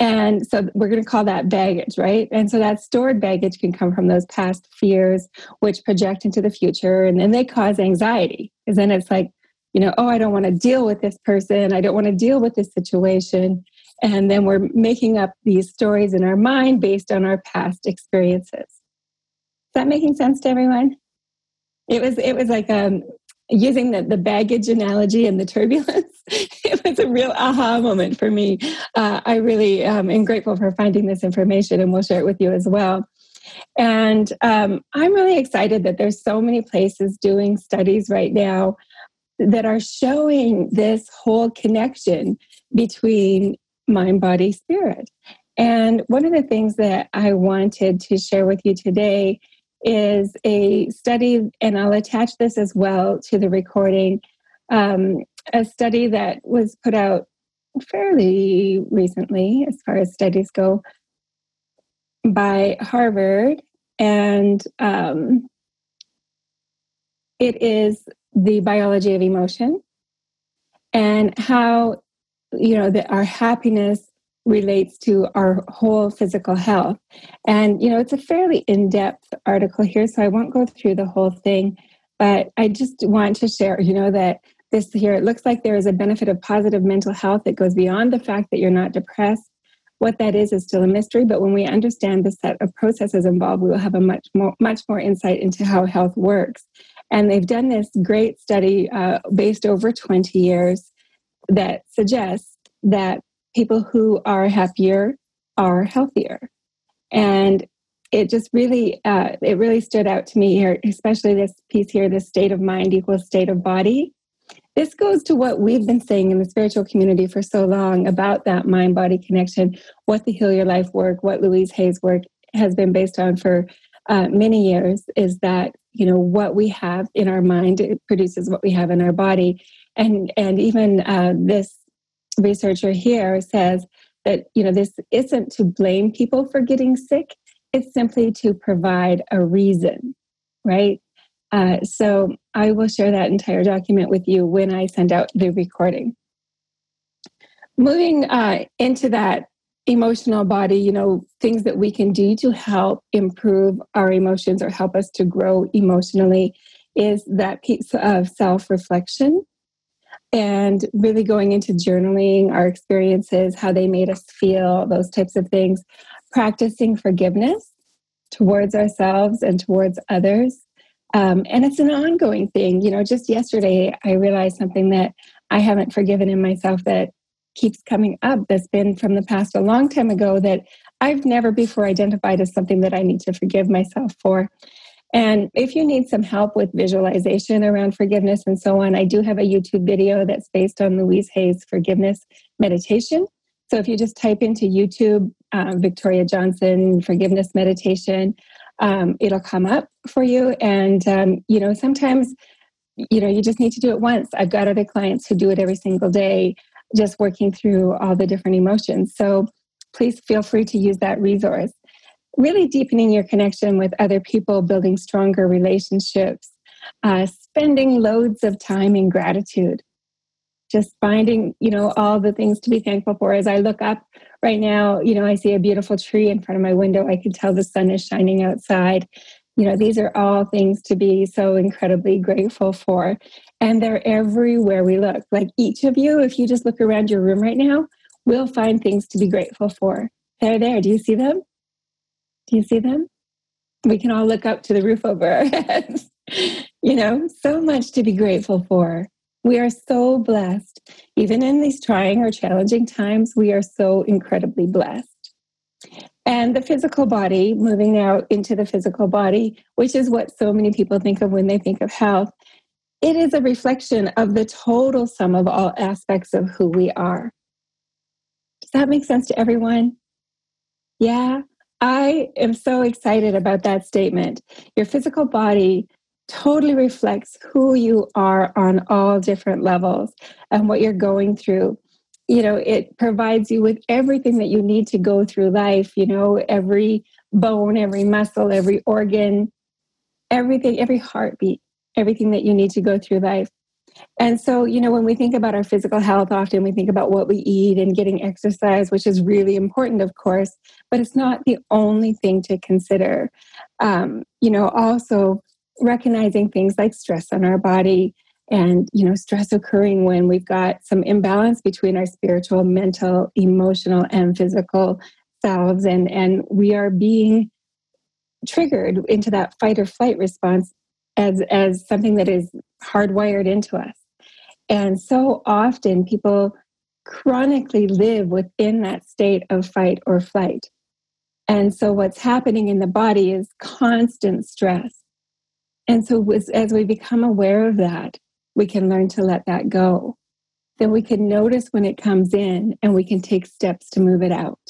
And so we're going to call that baggage, right? And so that stored baggage can come from those past fears, which project into the future. And then they cause anxiety. Because then it's like, you know, oh, I don't want to deal with this person. I don't want to deal with this situation and then we're making up these stories in our mind based on our past experiences. Is that making sense to everyone? It was it was like um using the, the baggage analogy and the turbulence it was a real aha moment for me. Uh, i really um, am grateful for finding this information and we'll share it with you as well. And um, i'm really excited that there's so many places doing studies right now that are showing this whole connection between mind, body, spirit. And one of the things that I wanted to share with you today is a study, and I'll attach this as well to the recording, um, a study that was put out fairly recently, as far as studies go, by Harvard. And um, it is the biology of emotion and how you know that our happiness relates to our whole physical health. And you know it's a fairly in-depth article here so i won't go through the whole thing but i just want to share you know that this here it looks like there is a benefit of positive mental health that goes beyond the fact that you're not depressed. What that is is still a mystery but when we understand the set of processes involved we will have a much more much more insight into how health works. And they've done this great study uh, based over 20 years that suggests that people who are happier are healthier. And it just really uh, it really stood out to me here, especially this piece here, this state of mind equals state of body. This goes to what we've been saying in the spiritual community for so long about that mind body connection, what the Heal Your Life work, what Louise Hay's work has been based on for uh, many years is that you know what we have in our mind it produces what we have in our body and and even uh, this researcher here says that you know this isn't to blame people for getting sick. It's simply to provide a reason right? Uh, so i will share that entire document with you when i send out the recording. Moving uh, into that emotional body you know things that we can do to help improve our emotions or help us to grow emotionally is that piece of self-reflection and really going into journaling our experiences, how they made us feel, those types of things, practicing forgiveness towards ourselves and towards others. Um, and it's an ongoing thing. You know, just yesterday, I realized something that I haven't forgiven in myself that keeps coming up that's been from the past a long time ago that I've never before identified as something that I need to forgive myself for. And if you need some help with visualization around forgiveness and so on, I do have a YouTube video that's based on Louise Hay's forgiveness meditation. So if you just type into YouTube, um, Victoria Johnson forgiveness meditation, um, it'll come up for you. And, um, you know, sometimes, you know, you just need to do it once. I've got other clients who do it every single day. just working through all the different emotions. So please feel free to use that resource. Really deepening your connection with other people, building stronger relationships, uh, spending loads of time in gratitude. Just finding you know all the things to be thankful for. As i look up right now you know i see a beautiful tree in front of my window. I can tell the sun is shining outside. You know these are all things to be so incredibly grateful for. And they're everywhere we look. Like each of you if you just look around your room right now will find things to be grateful for. They're there. Do you see them do you see them we can all look up to the roof over our heads you know so much to be grateful for we are so blessed. Even in these trying or challenging times, we are so incredibly blessed. And the physical body, moving now into the physical body, which is what so many people think of when they think of health, it is a reflection of the total sum of all aspects of who we are. Does that make sense to everyone? Yeah, I am so excited about that statement. Your physical body totally reflects who you are on all different levels and what you're going through you know it provides you with everything that you need to go through life you know every bone every muscle every organ everything every heartbeat everything that you need to go through life and so you know when we think about our physical health often we think about what we eat and getting exercise which is really important of course but it's not the only thing to consider. Um, you know also recognizing things like stress on our body and you know stress occurring when we've got some imbalance between our spiritual mental emotional and physical selves and and we are being triggered into that fight or flight response as as something that is hardwired into us and so often people chronically live within that state of fight or flight and so what's happening in the body is constant stress and so, as we become aware of that, we can learn to let that go. Then we can notice when it comes in and we can take steps to move it out.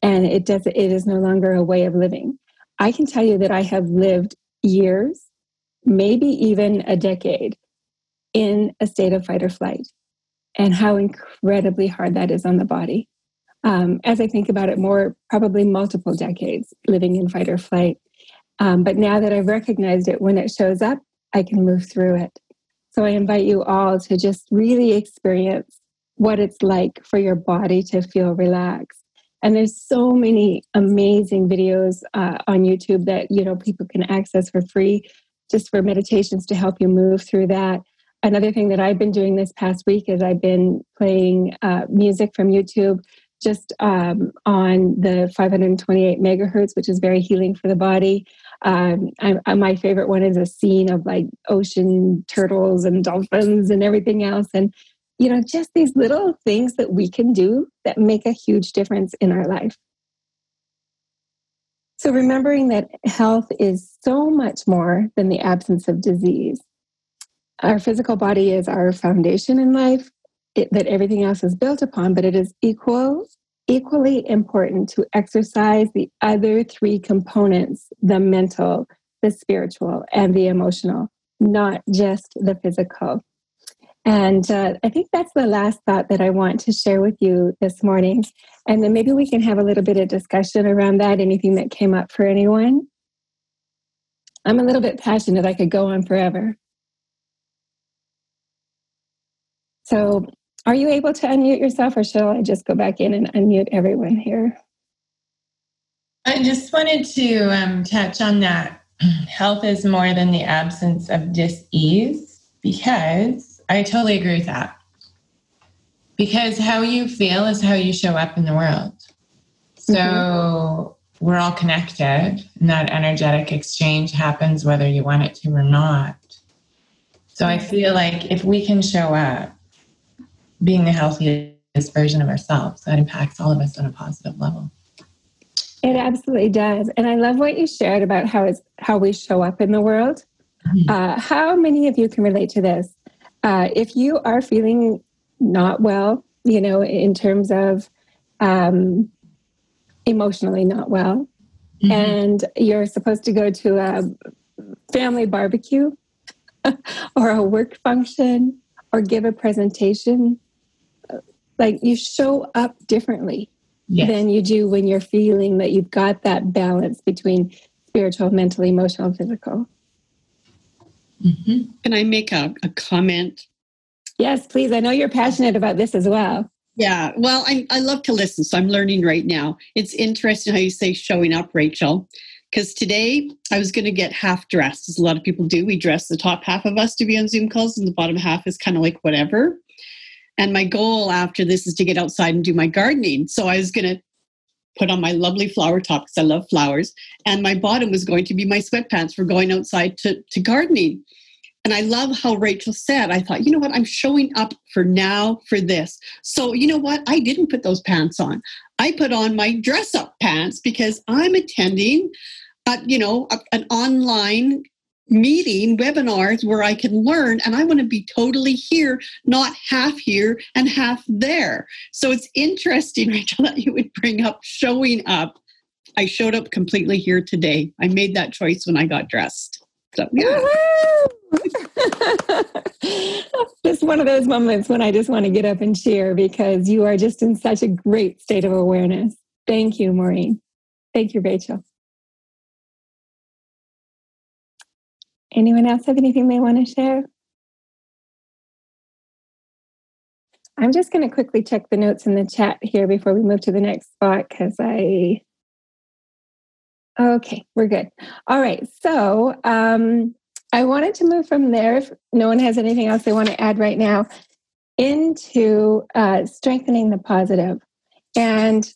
And it does it is no longer a way of living. I can tell you that I have lived years, maybe even a decade, in a state of fight or flight, and how incredibly hard that is on the body. Um, as I think about it more, probably multiple decades living in fight or flight. Um, but now that I've recognized it, when it shows up, I can move through it. So I invite you all to just really experience what it's like for your body to feel relaxed. And there's so many amazing videos uh, on YouTube that you know people can access for free, just for meditations to help you move through that. Another thing that I've been doing this past week is I've been playing uh, music from YouTube just um, on the 528 megahertz, which is very healing for the body. Um, I, I, my favorite one is a scene of like ocean turtles and dolphins and everything else. And, you know, just these little things that we can do that make a huge difference in our life. So, remembering that health is so much more than the absence of disease. Our physical body is our foundation in life it, that everything else is built upon, but it is equal equally important to exercise the other three components the mental, the spiritual, and the emotional, not just the physical. And uh, I think that's the last thought that I want to share with you this morning. And then maybe we can have a little bit of discussion around that, anything that came up for anyone. I'm a little bit passionate, I could go on forever. So are you able to unmute yourself, or shall I just go back in and unmute everyone here? I just wanted to um, touch on that. Health is more than the absence of dis-ease because I totally agree with that. Because how you feel is how you show up in the world. So mm-hmm. we're all connected, and that energetic exchange happens whether you want it to or not. So I feel like if we can show up being the healthiest version of ourselves that impacts all of us on a positive level. It absolutely does. And I love what you shared about how it's how we show up in the world. Mm-hmm. Uh, how many of you can relate to this? Uh, if you are feeling not well, you know, in terms of um, emotionally not well, mm-hmm. and you're supposed to go to a family barbecue or a work function or give a presentation like you show up differently Yes. than you do when you're feeling that you've got that balance between spiritual, mental, emotional, physical. Mhm. Can I make a, a comment? Yes, please. I know you're passionate about this as well. Yeah, well, I, I love to listen, so I'm learning right now. It's interesting how you say showing up, Rachel, because today I was going to get half dressed, as a lot of people do. We dress the top half of us to be on Zoom calls, and the bottom half is kind of like whatever. And my goal after this is to get outside and do my gardening. So I was going to put on my lovely flower top because I love flowers, and my bottom was going to be my sweatpants for going outside to, to gardening. And I love how Rachel said, I thought, you know what, I'm showing up for now for this. So, you know what, I didn't put those pants on. I put on my dress up pants because I'm attending, a, you know, a, an online meeting, webinars where I can learn, and I want to be totally here, not half here and half there. So it's interesting, Rachel, that you would bring up showing up. I showed up completely here today. I made that choice when I got dressed. So, yeah. just one of those moments when I just want to get up and cheer because you are just in such a great state of awareness. Thank you, Maureen. Thank you, Rachel. Anyone else have anything they want to share? I'm just going to quickly check the notes in the chat here before we move to the next spot because I. Okay, we're good. All right, so um, I wanted to move from there, if no one has anything else they want to add right now, into uh, strengthening the positive. And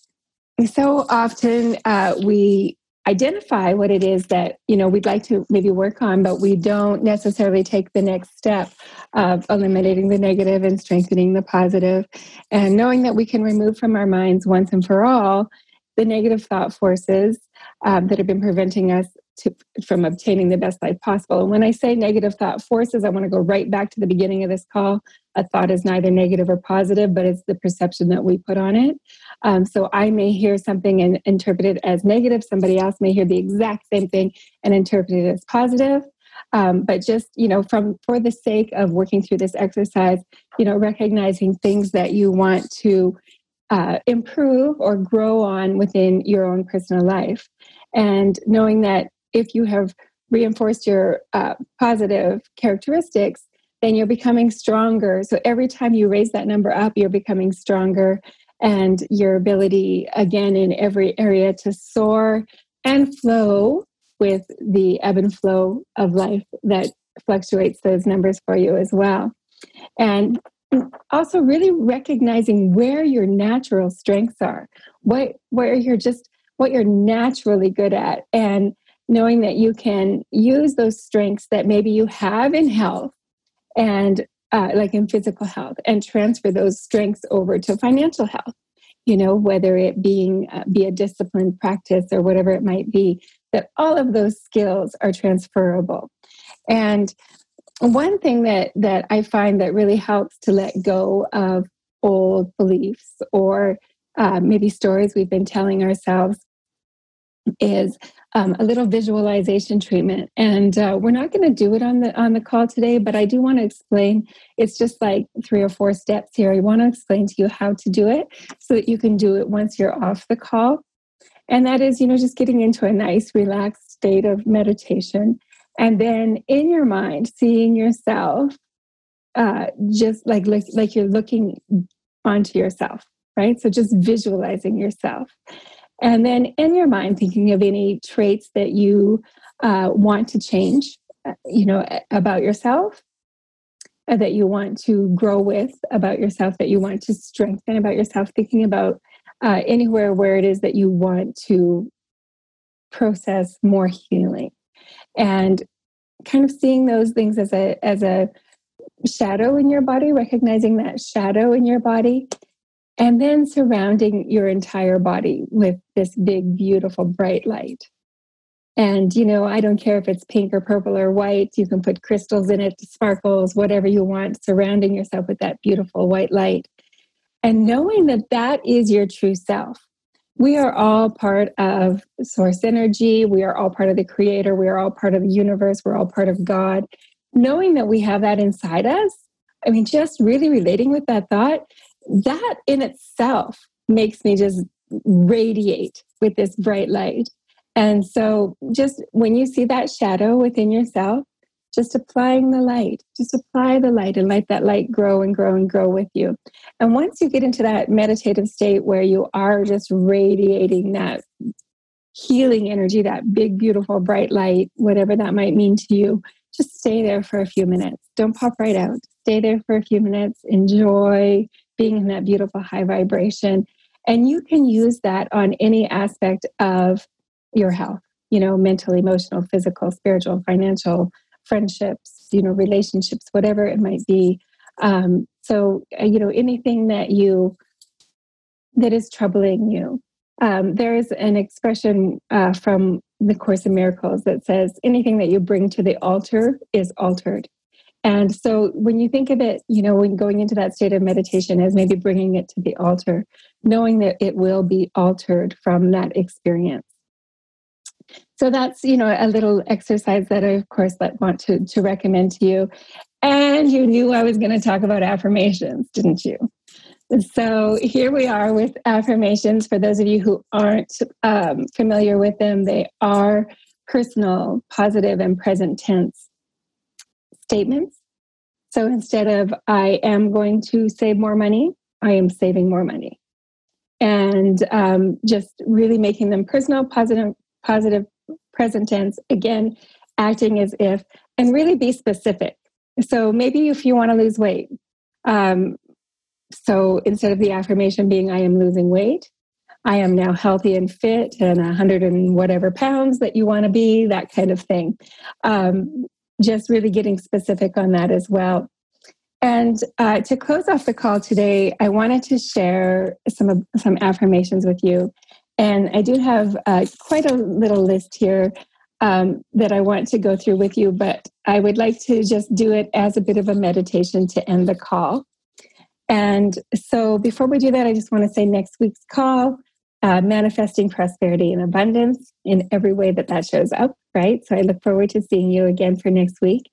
so often uh, we identify what it is that you know we'd like to maybe work on but we don't necessarily take the next step of eliminating the negative and strengthening the positive and knowing that we can remove from our minds once and for all the negative thought forces um, that have been preventing us to, from obtaining the best life possible. And when I say negative thought forces, I want to go right back to the beginning of this call. A thought is neither negative or positive, but it's the perception that we put on it. Um, so I may hear something and interpret it as negative. Somebody else may hear the exact same thing and interpret it as positive. Um, but just you know, from for the sake of working through this exercise, you know, recognizing things that you want to uh, improve or grow on within your own personal life, and knowing that if you have reinforced your uh, positive characteristics, then you're becoming stronger. So every time you raise that number up, you're becoming stronger, and your ability, again, in every area to soar and flow with the ebb and flow of life that fluctuates those numbers for you as well. And also really recognizing where your natural strengths are, what where you're just what you're naturally good at and knowing that you can use those strengths that maybe you have in health and uh, like in physical health and transfer those strengths over to financial health. You know whether it being uh, be a disciplined practice or whatever it might be that all of those skills are transferable. And one thing that that i find that really helps to let go of old beliefs or uh, maybe stories we've been telling ourselves is um, a little visualization treatment. And uh, we're not going to do it on the on the call today but i do want to explain it's just like three or four steps here. I want to explain to you how to do it so that you can do it once you're off the call. And that is you know just getting into a nice relaxed state of meditation. And then in your mind seeing yourself uh, just like, like like you're looking onto yourself right? So just visualizing yourself and then in your mind, thinking of any traits that you uh, want to change, uh, you know, about yourself, uh, that you want to grow with about yourself, that you want to strengthen about yourself, thinking about uh, anywhere where it is that you want to process more healing. And kind of seeing those things as a as a shadow in your body, recognizing that shadow in your body and then surrounding your entire body with this big, beautiful, bright light. And, you know, I don't care if it's pink or purple or white, you can put crystals in it, sparkles, whatever you want, surrounding yourself with that beautiful white light. And knowing that that is your true self. We are all part of source energy. We are all part of the creator. We are all part of the universe. We're all part of God. Knowing that we have that inside us, I mean, just really relating with that thought that in itself makes me just radiate with this bright light. And so, just when you see that shadow within yourself, just applying the light, just apply the light and let that light grow and grow and grow with you. And once you get into that meditative state where you are just radiating that healing energy, that big, beautiful, bright light, whatever that might mean to you, just stay there for a few minutes. Don't pop right out. Stay there for a few minutes. Enjoy being in that beautiful high vibration. And you can use that on any aspect of your health, you know, mental, emotional, physical, spiritual, financial, friendships, you know, relationships, whatever it might be. Um, so, uh, you know, anything that you that is troubling you. Um, there is an expression uh, from the Course in Miracles that says, anything that you bring to the altar is altered. And so when you think of it, you know, when going into that state of meditation as maybe bringing it to the altar, knowing that it will be altered from that experience. So that's, you know, a little exercise that I, of course, want to, to recommend to you. And you knew I was going to talk about affirmations, didn't you? So here we are with affirmations. For those of you who aren't um, familiar with them, they are personal, positive, and present tense statements. So instead of I am going to save more money, I am saving more money. And um, just really making them personal, positive, positive present tense, again, acting as if, and really be specific. So maybe if you want to lose weight, um, so instead of the affirmation being, I am losing weight, I am now healthy and fit and a hundred and whatever pounds that you want to be, that kind of thing. Um, just really getting specific on that as well. And uh, to close off the call today, I wanted to share some some affirmations with you. And I do have uh, quite a little list here um, that I want to go through with you, but I would like to just do it as a bit of a meditation to end the call. And so before we do that, I just want to say next week's call, uh, manifesting prosperity and abundance in every way that that shows up, right? So I look forward to seeing you again for next week.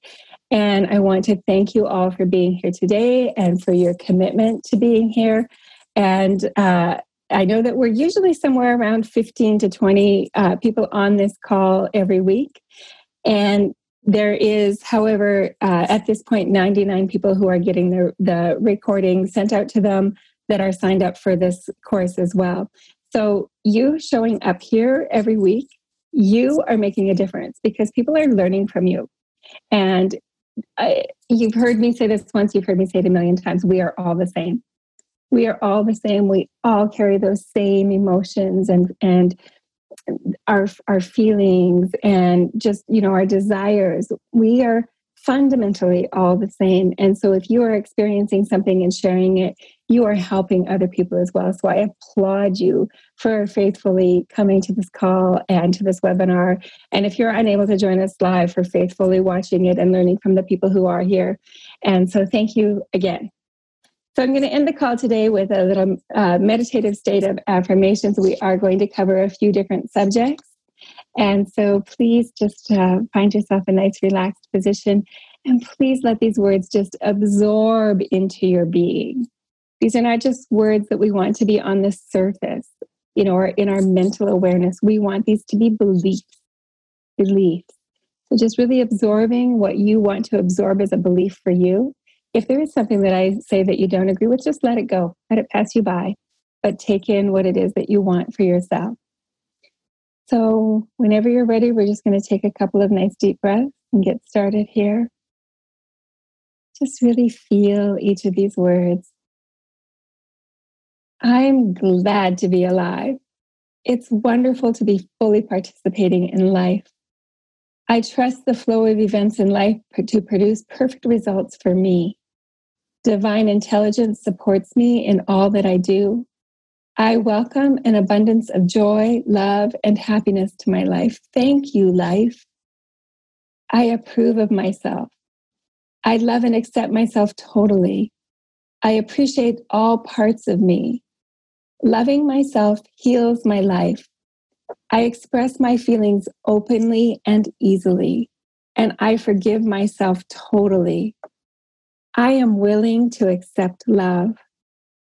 And I want to thank you all for being here today and for your commitment to being here. And uh, I know that we're usually somewhere around 15 to 20 uh, people on this call every week. And there is, however, uh, at this point, 99 people who are getting the, the recording sent out to them that are signed up for this course as well. So, you showing up here every week, you are making a difference because people are learning from you. And I, you've heard me say this once, you've heard me say it a million times we are all the same. We are all the same. We all carry those same emotions and and our our feelings and just you know our desires. We are fundamentally all the same. And so if you are experiencing something and sharing it you are helping other people as well. So i applaud you for faithfully coming to this call and to this webinar. And if you're unable to join us live for faithfully watching it and learning from the people who are here. And so thank you again. So I'm going to end the call today with a little uh, meditative state of affirmations. We are going to cover a few different subjects. And so please just uh, find yourself a nice relaxed position and please let these words just absorb into your being. These are not just words that we want to be on the surface, you know, or in our mental awareness. We want these to be beliefs, beliefs. So just really absorbing what you want to absorb as a belief for you if there is something that I say that you don't agree with, just let it go, let it pass you by, but take in what it is that you want for yourself. So, whenever you're ready, we're just going to take a couple of nice deep breaths and get started here. Just really feel each of these words. I'm glad to be alive. It's wonderful to be fully participating in life. I trust the flow of events in life to produce perfect results for me. Divine intelligence supports me in all that I do. I welcome an abundance of joy, love, and happiness to my life. Thank you, life. I approve of myself. I love and accept myself totally. I appreciate all parts of me. Loving myself heals my life. I express my feelings openly and easily, and I forgive myself totally. I am willing to accept love.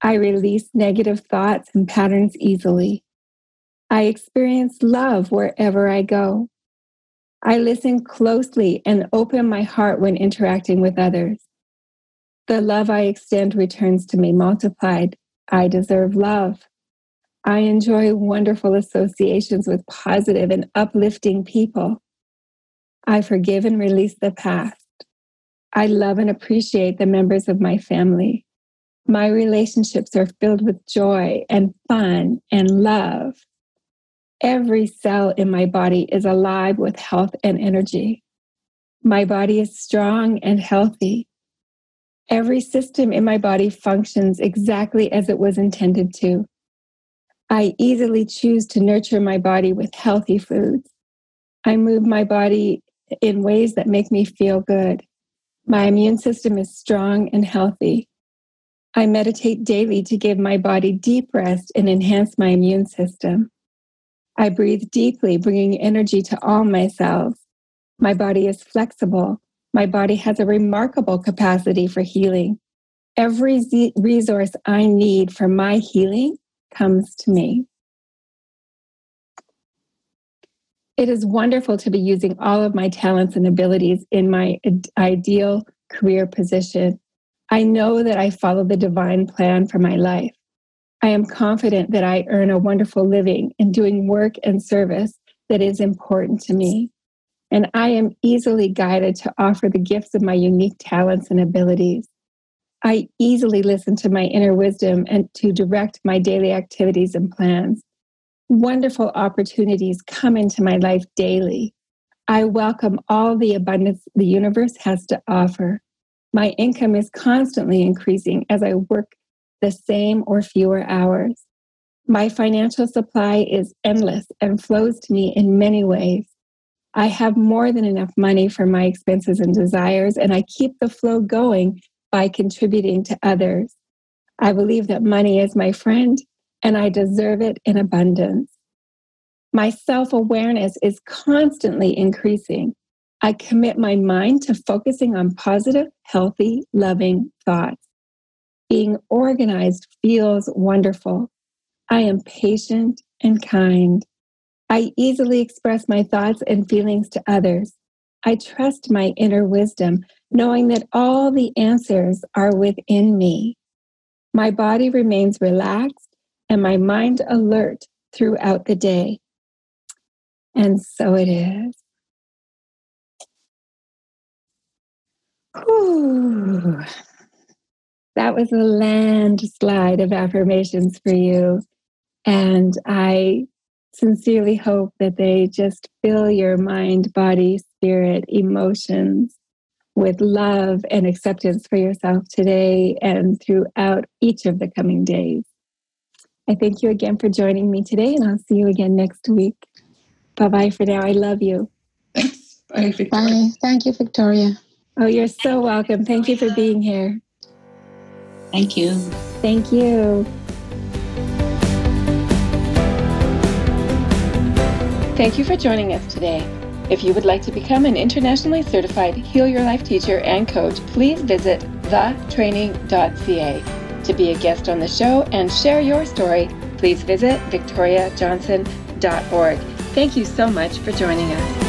I release negative thoughts and patterns easily. I experience love wherever I go. I listen closely and open my heart when interacting with others. The love I extend returns to me multiplied. I deserve love. I enjoy wonderful associations with positive and uplifting people. I forgive and release the past. I love and appreciate the members of my family. My relationships are filled with joy and fun and love. Every cell in my body is alive with health and energy. My body is strong and healthy. Every system in my body functions exactly as it was intended to. I easily choose to nurture my body with healthy foods. I move my body in ways that make me feel good. My immune system is strong and healthy. I meditate daily to give my body deep rest and enhance my immune system. I breathe deeply, bringing energy to all my cells. My body is flexible. My body has a remarkable capacity for healing. Every z- resource I need for my healing comes to me. It is wonderful to be using all of my talents and abilities in my ideal career position. I know that I follow the divine plan for my life. I am confident that I earn a wonderful living in doing work and service that is important to me. And I am easily guided to offer the gifts of my unique talents and abilities. I easily listen to my inner wisdom and to direct my daily activities and plans. Wonderful opportunities come into my life daily. I welcome all the abundance the universe has to offer. My income is constantly increasing as I work the same or fewer hours. My financial supply is endless and flows to me in many ways. I have more than enough money for my expenses and desires, and I keep the flow going by contributing to others. I believe that money is my friend and I deserve it in abundance. My self awareness is constantly increasing. I commit my mind to focusing on positive, healthy, loving thoughts. Being organized feels wonderful. I am patient and kind. I easily express my thoughts and feelings to others. I trust my inner wisdom knowing that all the answers are within me. My body remains relaxed and my mind alert throughout the day. And so it is. Whew. That was a landslide of affirmations for you. And I sincerely hope that they just fill your mind, body, spirit, emotions with love and acceptance for yourself today and throughout each of the coming days. I thank you again for joining me today, and I'll see you again next week. Bye bye for now. I love you. Thanks. Bye, Victoria. Bye. Thank you, Victoria. Oh, you're so welcome. Thank you for being here. Thank you. Thank you. Thank you for joining us today. If you would like to become an internationally certified Heal Your Life teacher and coach, please visit thetraining.ca. To be a guest on the show and share your story, please visit victoriajohnson.org. Thank you so much for joining us.